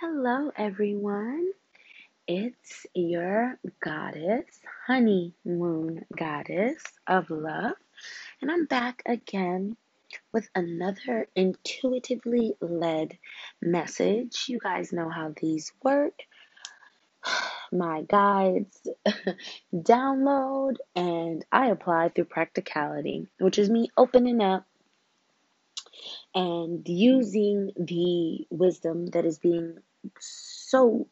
Hello, everyone. It's your goddess, honeymoon goddess of love, and I'm back again with another intuitively led message. You guys know how these work. My guides download and I apply through practicality, which is me opening up and using the wisdom that is being so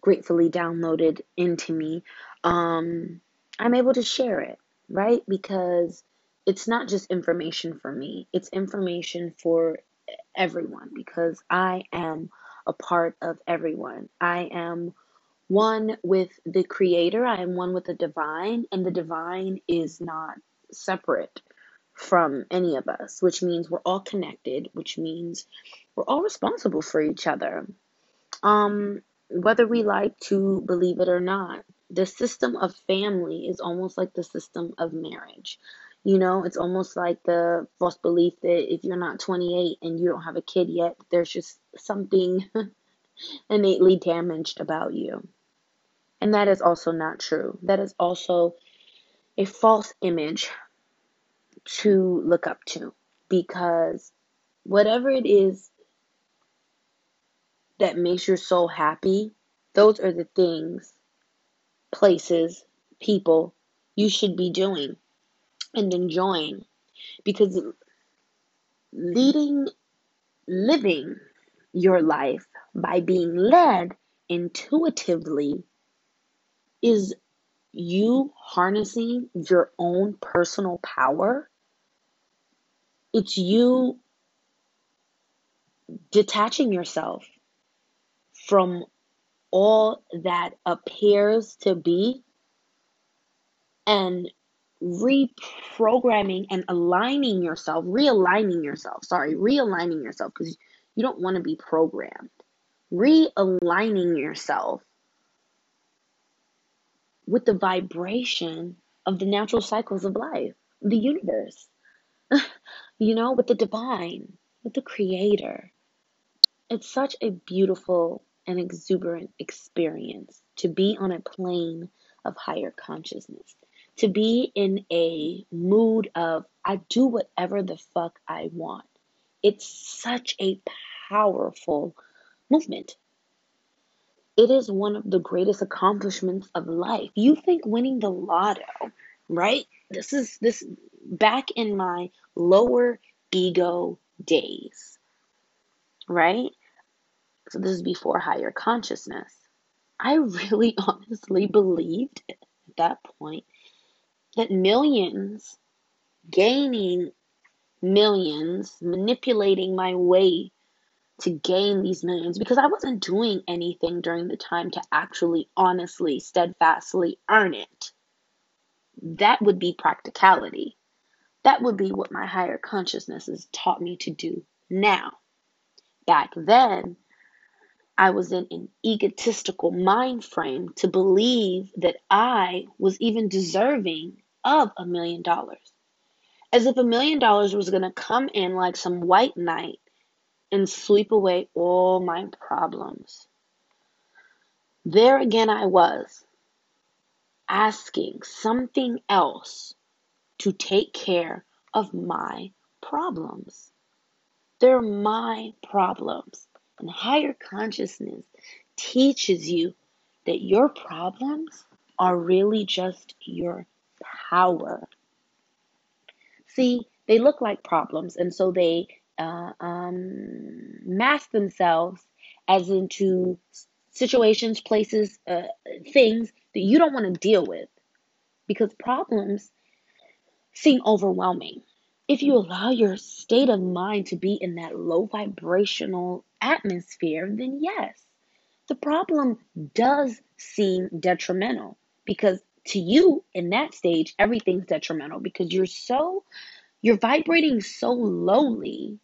gratefully downloaded into me, um, I'm able to share it, right? Because it's not just information for me, it's information for everyone because I am a part of everyone. I am one with the creator, I am one with the divine, and the divine is not separate from any of us, which means we're all connected, which means we're all responsible for each other. Um, whether we like to believe it or not, the system of family is almost like the system of marriage. You know, it's almost like the false belief that if you're not 28 and you don't have a kid yet, there's just something innately damaged about you. And that is also not true. That is also a false image to look up to because whatever it is that makes your soul happy, those are the things, places, people you should be doing and enjoying. Because leading living your life by being led intuitively is you harnessing your own personal power. It's you detaching yourself from all that appears to be and reprogramming and aligning yourself, realigning yourself, sorry, realigning yourself because you don't want to be programmed. Realigning yourself with the vibration of the natural cycles of life, the universe. you know, with the divine, with the creator. It's such a beautiful and exuberant experience to be on a plane of higher consciousness, to be in a mood of, I do whatever the fuck I want. It's such a powerful movement. It is one of the greatest accomplishments of life. You think winning the lotto, right? This is this back in my lower ego days, right? So this is before higher consciousness. I really honestly believed at that point that millions, gaining millions, manipulating my way to gain these millions because I wasn't doing anything during the time to actually, honestly, steadfastly earn it. That would be practicality. That would be what my higher consciousness has taught me to do now. Back then, I was in an egotistical mind frame to believe that I was even deserving of a million dollars. As if a million dollars was going to come in like some white knight and sweep away all my problems. There again, I was asking something else to take care of my problems. They're my problems. And higher consciousness teaches you that your problems are really just your power. See, they look like problems, and so they uh, um, mask themselves as into situations, places, uh, things that you don't want to deal with because problems seem overwhelming. If you allow your state of mind to be in that low vibrational atmosphere, then yes, the problem does seem detrimental because to you in that stage, everything's detrimental because you're so, you're vibrating so lowly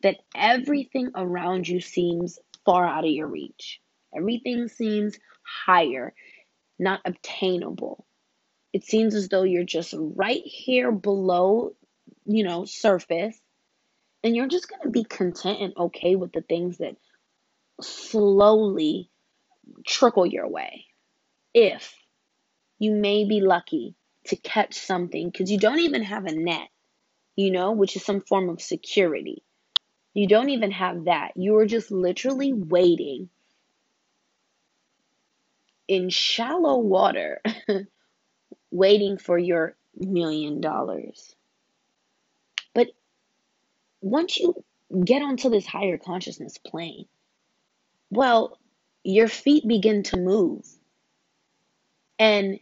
that everything around you seems far out of your reach. Everything seems higher, not obtainable it seems as though you're just right here below, you know, surface, and you're just going to be content and okay with the things that slowly trickle your way. If you may be lucky to catch something because you don't even have a net, you know, which is some form of security. You don't even have that. You are just literally waiting in shallow water, waiting for your million dollars. But once you get onto this higher consciousness plane, well, your feet begin to move. And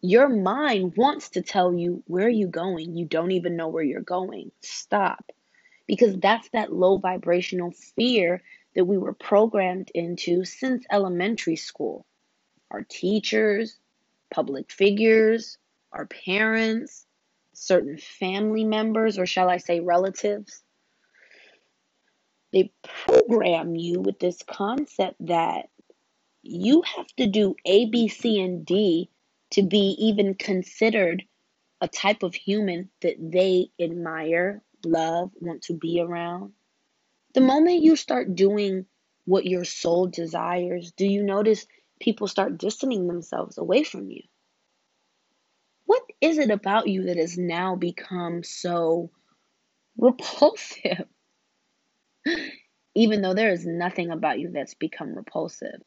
your mind wants to tell you where are you going. You don't even know where you're going. Stop. Because that's that low vibrational fear that we were programmed into since elementary school. Our teachers, public figures, our parents, certain family members, or shall I say relatives, they program you with this concept that you have to do A, B, C, and D to be even considered a type of human that they admire, love, want to be around. The moment you start doing what your soul desires, do you notice people start distancing themselves away from you? Is it about you that has now become so repulsive? Even though there is nothing about you that's become repulsive.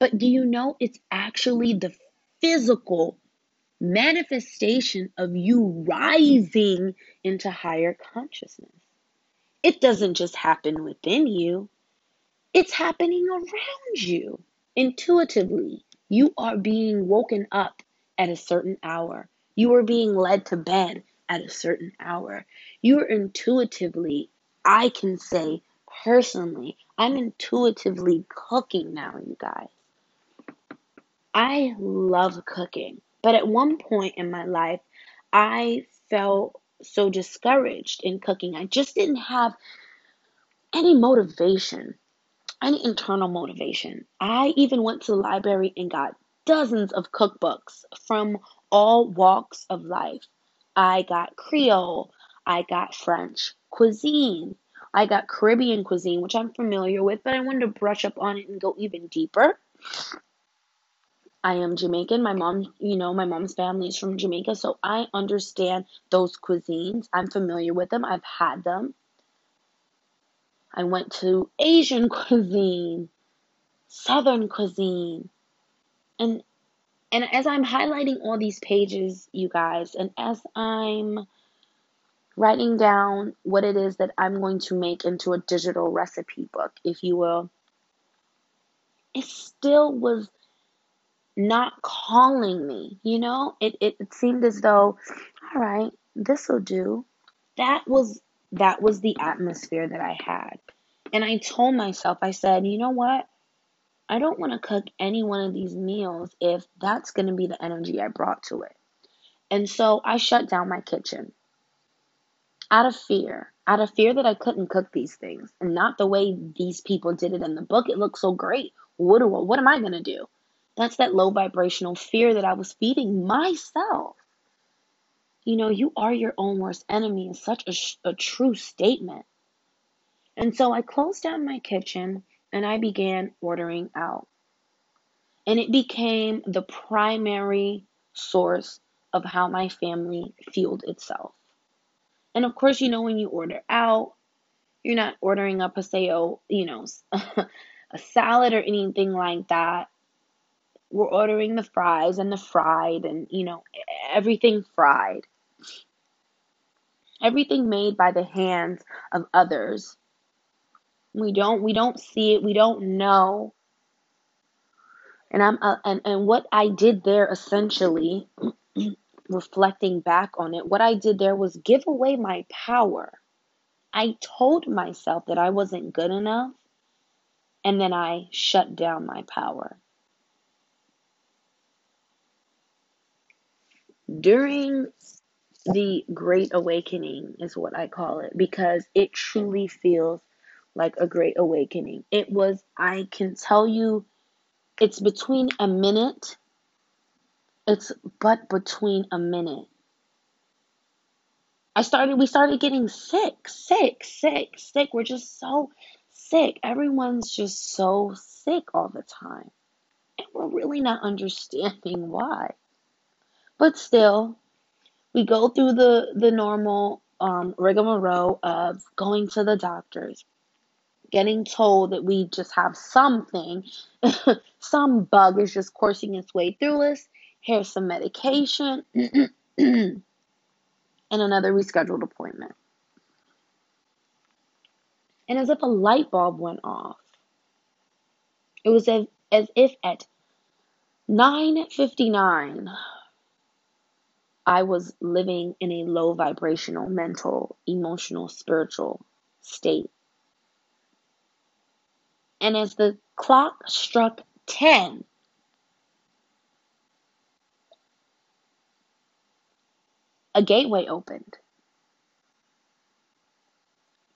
But do you know it's actually the physical manifestation of you rising into higher consciousness? It doesn't just happen within you, it's happening around you intuitively. You are being woken up at a certain hour. You are being led to bed at a certain hour. You are intuitively, I can say personally, I'm intuitively cooking now, you guys. I love cooking, but at one point in my life, I felt so discouraged in cooking. I just didn't have any motivation, any internal motivation. I even went to the library and got dozens of cookbooks from all walks of life. I got Creole, I got French cuisine, I got Caribbean cuisine, which I'm familiar with, but I wanted to brush up on it and go even deeper. I am Jamaican. My mom, you know, my mom's family is from Jamaica, so I understand those cuisines. I'm familiar with them. I've had them. I went to Asian cuisine, Southern cuisine. And and as I'm highlighting all these pages, you guys, and as I'm writing down what it is that I'm going to make into a digital recipe book, if you will, it still was not calling me, you know? It, it, it seemed as though, all right, this'll do. That was that was the atmosphere that I had. And I told myself, I said, you know what? I don't want to cook any one of these meals if that's going to be the energy I brought to it. And so I shut down my kitchen out of fear, out of fear that I couldn't cook these things and not the way these people did it in the book. It looked so great. What do what am I going to do? That's that low vibrational fear that I was feeding myself. You know, you are your own worst enemy is such a, a true statement. And so I closed down my kitchen and I began ordering out. And it became the primary source of how my family fueled itself. And of course, you know, when you order out, you're not ordering a paseo, you know, a salad or anything like that we're ordering the fries and the fried and you know everything fried everything made by the hands of others we don't we don't see it we don't know. And i'm uh, and and what i did there essentially reflecting back on it what i did there was give away my power. I told myself that i wasn't good enough and then i shut down my power. During the great awakening is what I call it because it truly feels like a great awakening. It was I can tell you it's between a minute it's but between a minute. I started we started getting sick, sick, sick, sick. We're just so sick. Everyone's just so sick all the time. And we're really not understanding why. But still, we go through the, the normal um, rigmarole of going to the doctors, getting told that we just have something, some bug is just coursing its way through us. Here's some medication, and another rescheduled appointment. And as if a light bulb went off, it was as, as if at 9:59 I was living in a low vibrational mental, emotional, spiritual state. And as the clock struck 10, a gateway opened.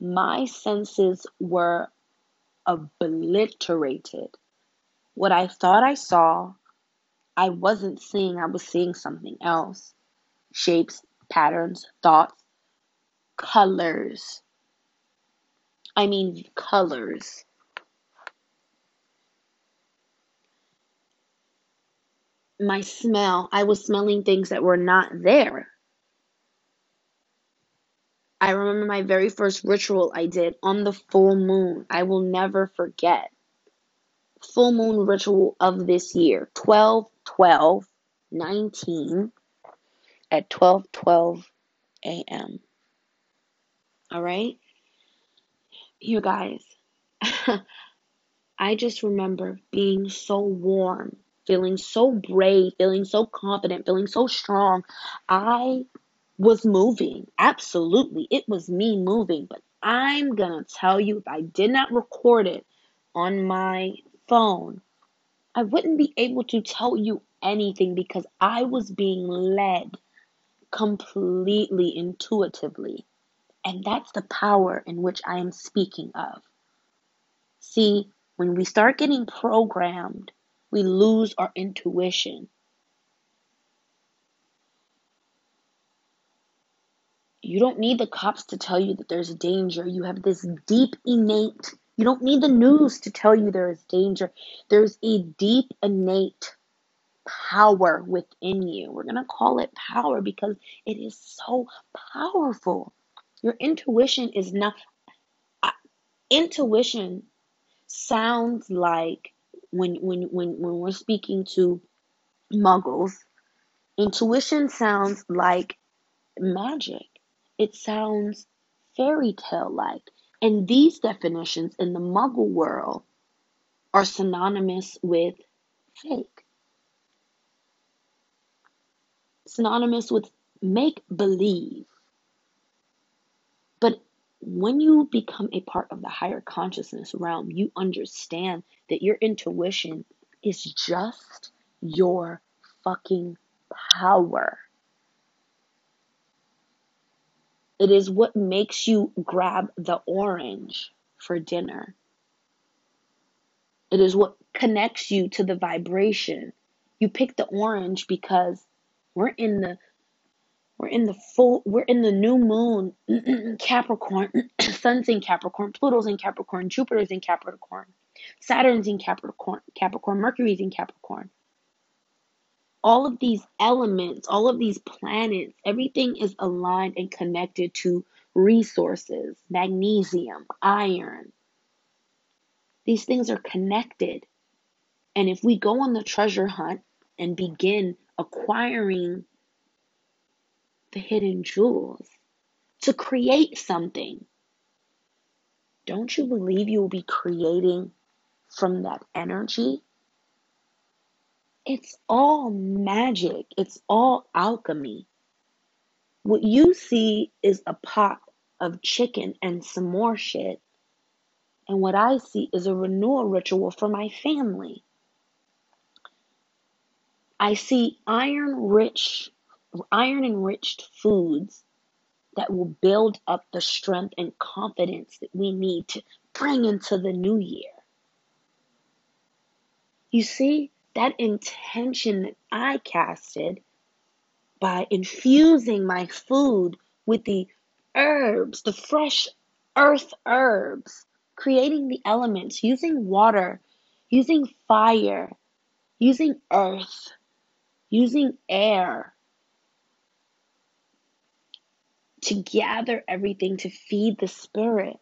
My senses were obliterated. What I thought I saw, I wasn't seeing, I was seeing something else. Shapes, patterns, thoughts, colors. I mean, colors. My smell, I was smelling things that were not there. I remember my very first ritual I did on the full moon. I will never forget. Full moon ritual of this year 12 12 19 at 12 12 a.m. All right? You guys, I just remember being so warm, feeling so brave, feeling so confident, feeling so strong. I was moving. Absolutely. It was me moving. But I'm going to tell you if I did not record it on my phone, I wouldn't be able to tell you anything because I was being led completely intuitively. And that's the power in which I am speaking of. See, when we start getting programmed, we lose our intuition. You don't need the cops to tell you that there's danger. You have this deep innate, you don't need the news to tell you there is danger. There's a deep innate power within you. We're going to call it power because it is so powerful. Your intuition is not, uh, intuition sounds like when, when, when, when we're speaking to muggles, intuition sounds like magic. It sounds fairy tale like. And these definitions in the muggle world are synonymous with fake, synonymous with make believe. But when you become a part of the higher consciousness realm, you understand that your intuition is just your fucking power. It is what makes you grab the orange for dinner. It is what connects you to the vibration. You pick the orange because we're in the we're in the full we're in the new moon Capricorn, Sun's in Capricorn, Pluto's in Capricorn, Jupiter's in Capricorn, Saturn's in Capricorn, Capricorn, Mercury's in Capricorn all of these elements, all of these planets, everything is aligned and connected to resources, magnesium, iron. These things are connected. And if we go on the treasure hunt and begin acquiring the hidden jewels to create something, don't you believe you will be creating from that energy? It's all magic. It's all alchemy. What you see is a pot of chicken and some more shit. And what I see is a renewal ritual for my family. I see iron rich, iron enriched foods that will build up the strength and confidence that we need to bring into the new year. You see, that intention that I casted by infusing my food with the herbs, the fresh earth herbs creating the elements, using water, using fire, using earth, using air to gather everything to feed the spirit.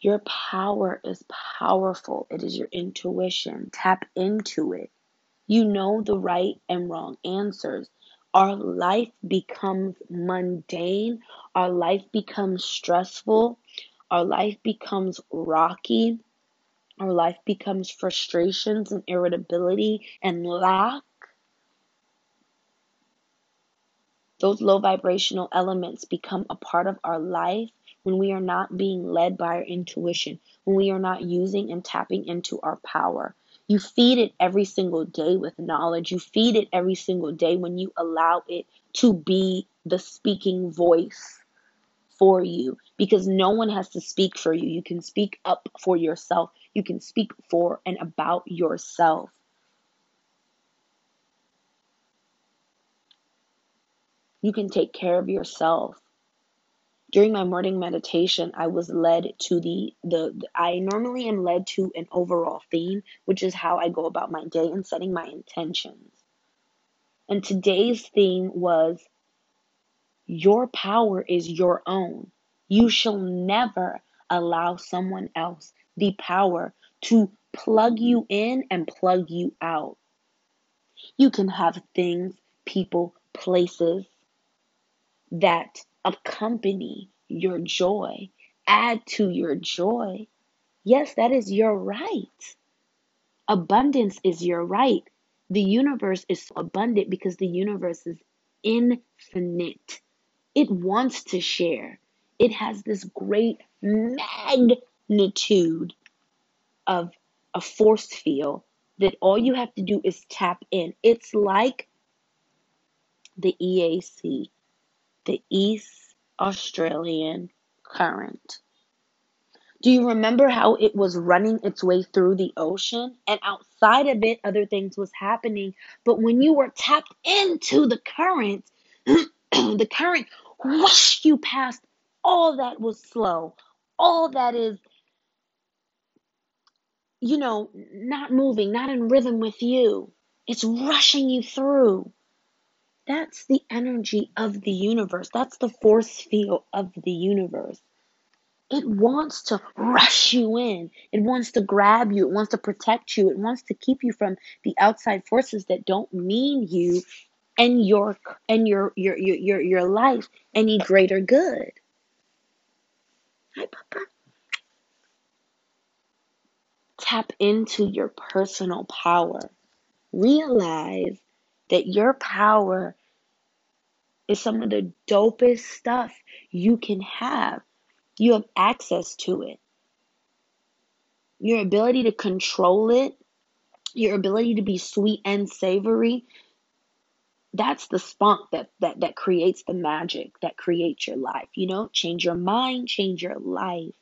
Your power is powerful. It is your intuition. Tap into it. You know the right and wrong answers. Our life becomes mundane. Our life becomes stressful. Our life becomes rocky. Our life becomes frustrations and irritability and lack. Those low vibrational elements become a part of our life when we are not being led by our intuition, when we are not using and tapping into our power. You feed it every single day with knowledge. You feed it every single day when you allow it to be the speaking voice for you because no one has to speak for you. You can speak up for yourself. You can speak for and about yourself. You can take care of yourself. During my morning meditation, I was led to the, the, I normally am led to an overall theme, which is how I go about my day and setting my intentions. And today's theme was your power is your own. You shall never allow someone else the power to plug you in and plug you out. You can have things, people, places, that accompany your joy, add to your joy. Yes, that is your right. Abundance is your right. The universe is so abundant because the universe is infinite. It wants to share. It has this great magnitude of a force field that all you have to do is tap in. It's like the EAC the East Australian Current. Do you remember how it was running its way through the ocean and outside of it other things was happening, but when you were tapped into the current, the current whooshed you past all that was slow, all that is you know, not moving, not in rhythm with you. It's rushing you through. That's the energy of the universe. That's the force field of the universe. It wants to rush you in. It wants to grab you. It wants to protect you. It wants to keep you from the outside forces that don't mean you and your and your your your your, your life any greater good. Hi, Papa. Tap into your personal power. Realize that your power is some of the dopest stuff you can have. You have access to it. Your ability to control it, your ability to be sweet and savory, that's the spunk that, that, that creates the magic, that creates your life. You know, change your mind, change your life.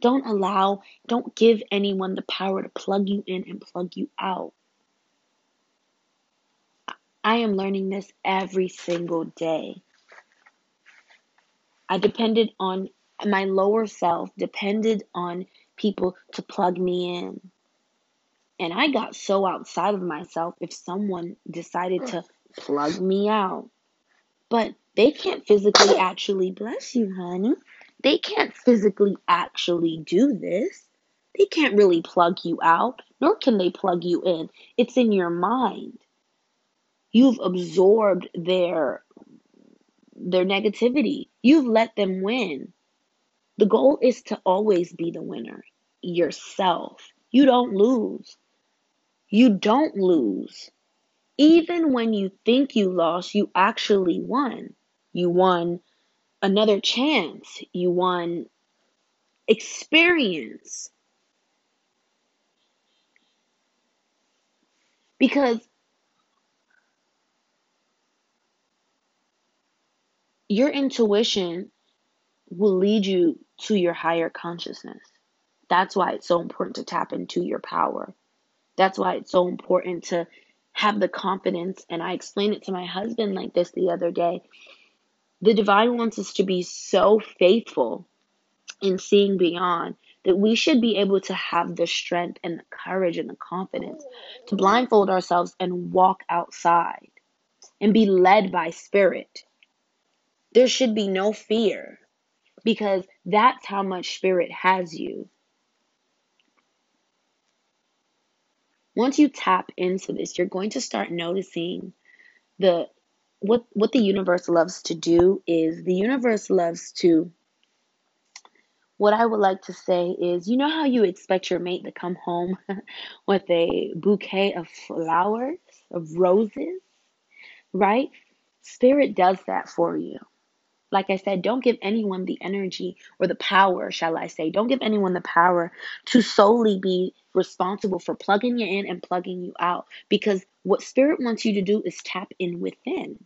Don't allow, don't give anyone the power to plug you in and plug you out. I am learning this every single day. I depended on my lower self, depended on people to plug me in. And I got so outside of myself if someone decided to plug me out. But they can't physically actually, bless you, honey. They can't physically actually do this. They can't really plug you out, nor can they plug you in. It's in your mind. You've absorbed their their negativity. You've let them win. The goal is to always be the winner yourself. You don't lose. You don't lose. Even when you think you lost, you actually won. You won another chance. You won experience. Because your intuition will lead you to your higher consciousness. That's why it's so important to tap into your power. That's why it's so important to have the confidence. And I explained it to my husband like this the other day. The divine wants us to be so faithful in seeing beyond, that we should be able to have the strength and the courage and the confidence to blindfold ourselves and walk outside and be led by spirit. There should be no fear because that's how much spirit has you. Once you tap into this, you're going to start noticing the what what the universe loves to do is the universe loves to what I would like to say is you know how you expect your mate to come home with a bouquet of flowers, of roses, right? Spirit does that for you. Like I said, don't give anyone the energy or the power, shall I say. Don't give anyone the power to solely be responsible for plugging you in and plugging you out. Because what Spirit wants you to do is tap in within.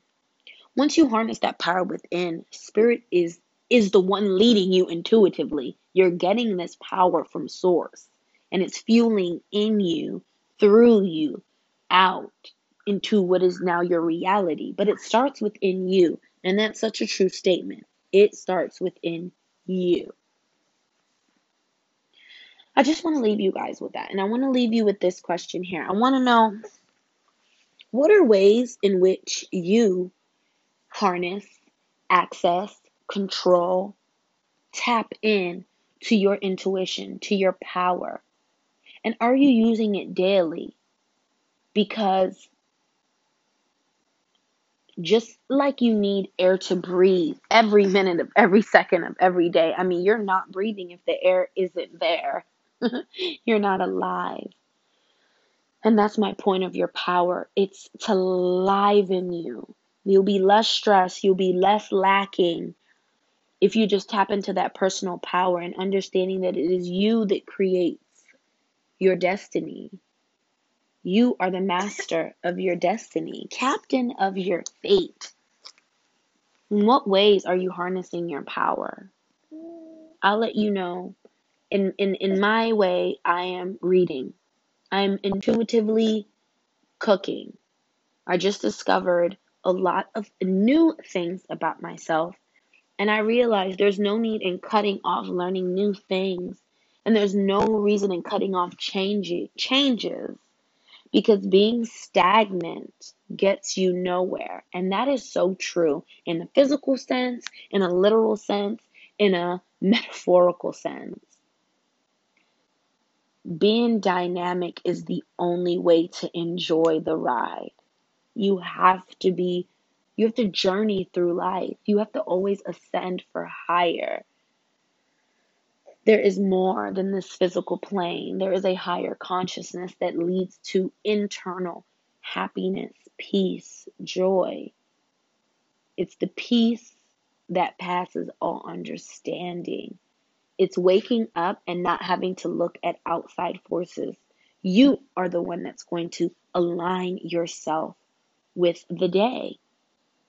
Once you harness that power within, Spirit is is the one leading you intuitively. You're getting this power from source and it's fueling in you, through you, out into what is now your reality. But it starts within you. And that's such a true statement. It starts within you. I just want to leave you guys with that. And I want to leave you with this question here. I want to know what are ways in which you harness, access, control, tap in to your intuition, to your power? And are you using it daily? Because just like you need air to breathe every minute of every second of every day. I mean, you're not breathing if the air isn't there. you're not alive. And that's my point of your power. It's to liven you. You'll be less stressed, you'll be less lacking if you just tap into that personal power and understanding that it is you that creates your destiny. You are the master of your destiny, captain of your fate. In what ways are you harnessing your power? I'll let you know. In, in, in my way, I am reading. I'm intuitively cooking. I just discovered a lot of new things about myself. And I realized there's no need in cutting off learning new things. And there's no reason in cutting off changing changes because being stagnant gets you nowhere. And that is so true in a physical sense, in a literal sense, in a metaphorical sense. Being dynamic is the only way to enjoy the ride. You have to be, you have to journey through life. You have to always ascend for higher. There is more than this physical plane. There is a higher consciousness that leads to internal happiness, peace, joy. It's the peace that passes all understanding. It's waking up and not having to look at outside forces. You are the one that's going to align yourself with the day.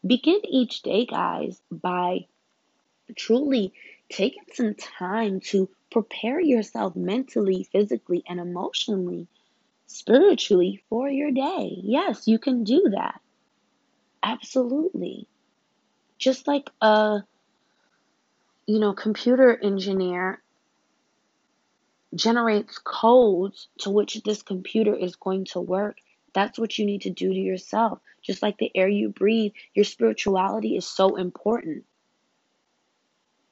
Begin each day, guys, by truly taking some time to prepare yourself mentally, physically, and emotionally, spiritually for your day. Yes, you can do that. Absolutely. Just like a you know, computer engineer generates codes to which this computer is going to work. That's what you need to do to yourself. Just like the air you breathe, your spirituality is so important.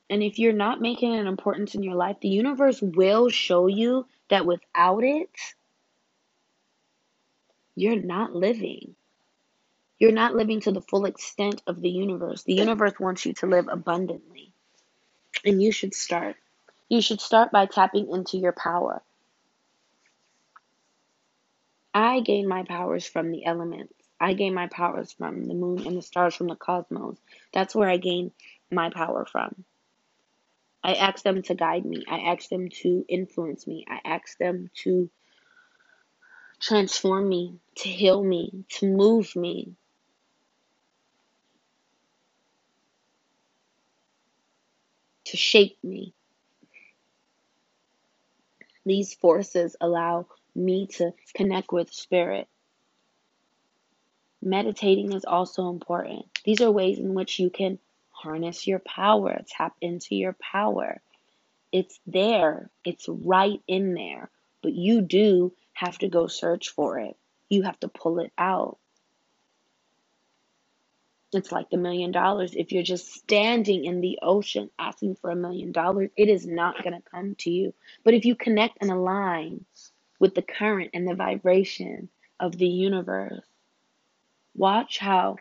And if you're not making an importance in your life, the universe will show you that without it, you're not living. You're not living to the full extent of the universe. The universe wants you to live abundantly. And you should start. You should start by tapping into your power. I gain my powers from the elements. I gain my powers from the moon and the stars from the cosmos. That's where I gain my power from. I ask them to guide me. I ask them to influence me. I ask them to transform me, to heal me, to move me. To shape me. These forces allow me to connect with spirit. Meditating is also important. These are ways in which you can harness your power, tap into your power. It's there, it's right in there. But you do have to go search for it, you have to pull it out. It's like the million dollars. If you're just standing in the ocean asking for a million dollars, it is not going to come to you. But if you connect and align with the current and the vibration of the universe, watch how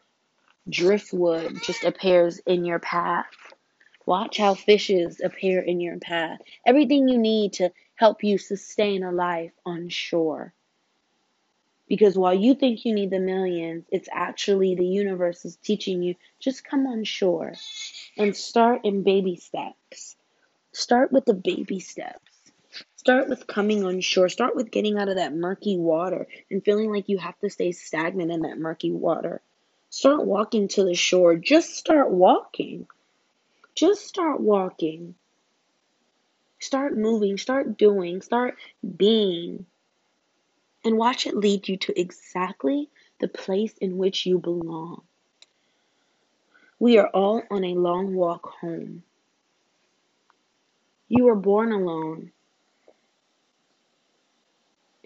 driftwood just appears in your path. Watch how fishes appear in your path. Everything you need to help you sustain a life on shore. Because while you think you need the millions, it's actually the universe is teaching you just come on shore and start in baby steps. Start with the baby steps. Start with coming on shore. Start with getting out of that murky water and feeling like you have to stay stagnant in that murky water. Start walking to the shore. Just start walking. Just start walking. Start moving. Start doing. Start being and watch it lead you to exactly the place in which you belong. We are all on a long walk home. You were born alone.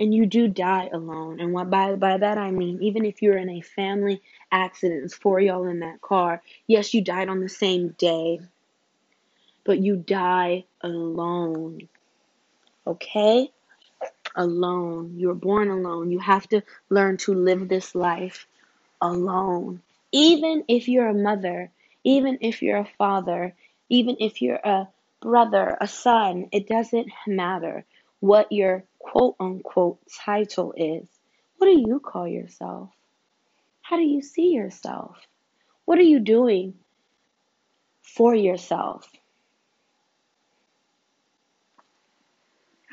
And you do die alone. And what by, by that I mean, even if you're in a family accident, it's four y'all in that car. Yes, you died on the same day, but you die alone. Okay? alone. You're born alone. You have to learn to live this life alone. Even if you're a mother, even if you're a father, even if you're a brother, a son, it doesn't matter what your quote unquote title is. What do you call yourself? How do you see yourself? What are you doing for yourself?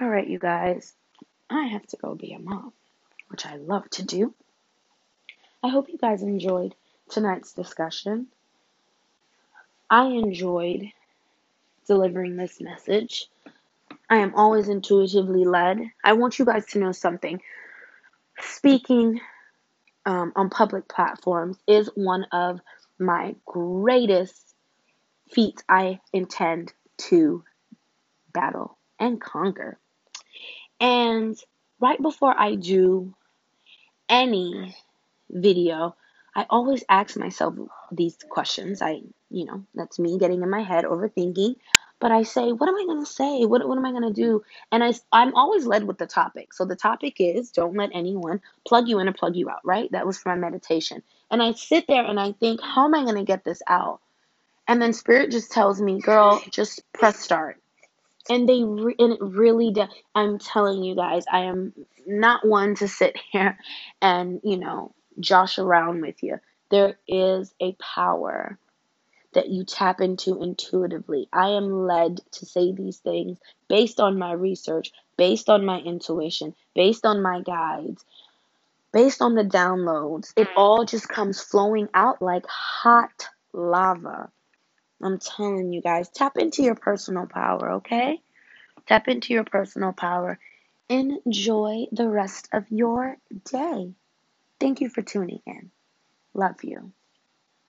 All right, you guys. I have to go be a mom, which I love to do. I hope you guys enjoyed tonight's discussion. I enjoyed delivering this message. I am always intuitively led. I want you guys to know something. Speaking um, on public platforms is one of my greatest feats I intend to battle and conquer. And right before I do any video, I always ask myself these questions. I, you know, that's me getting in my head, overthinking. But I say, what am I going to say? What, what am I going to do? And I, I'm always led with the topic. So the topic is don't let anyone plug you in or plug you out, right? That was for my meditation. And I sit there and I think, how am I going to get this out? And then Spirit just tells me, girl, just press start and they re- and it really does i'm telling you guys i am not one to sit here and you know josh around with you there is a power that you tap into intuitively i am led to say these things based on my research based on my intuition based on my guides based on the downloads it all just comes flowing out like hot lava I'm telling you guys, tap into your personal power, okay? Tap into your personal power. Enjoy the rest of your day. Thank you for tuning in. Love you.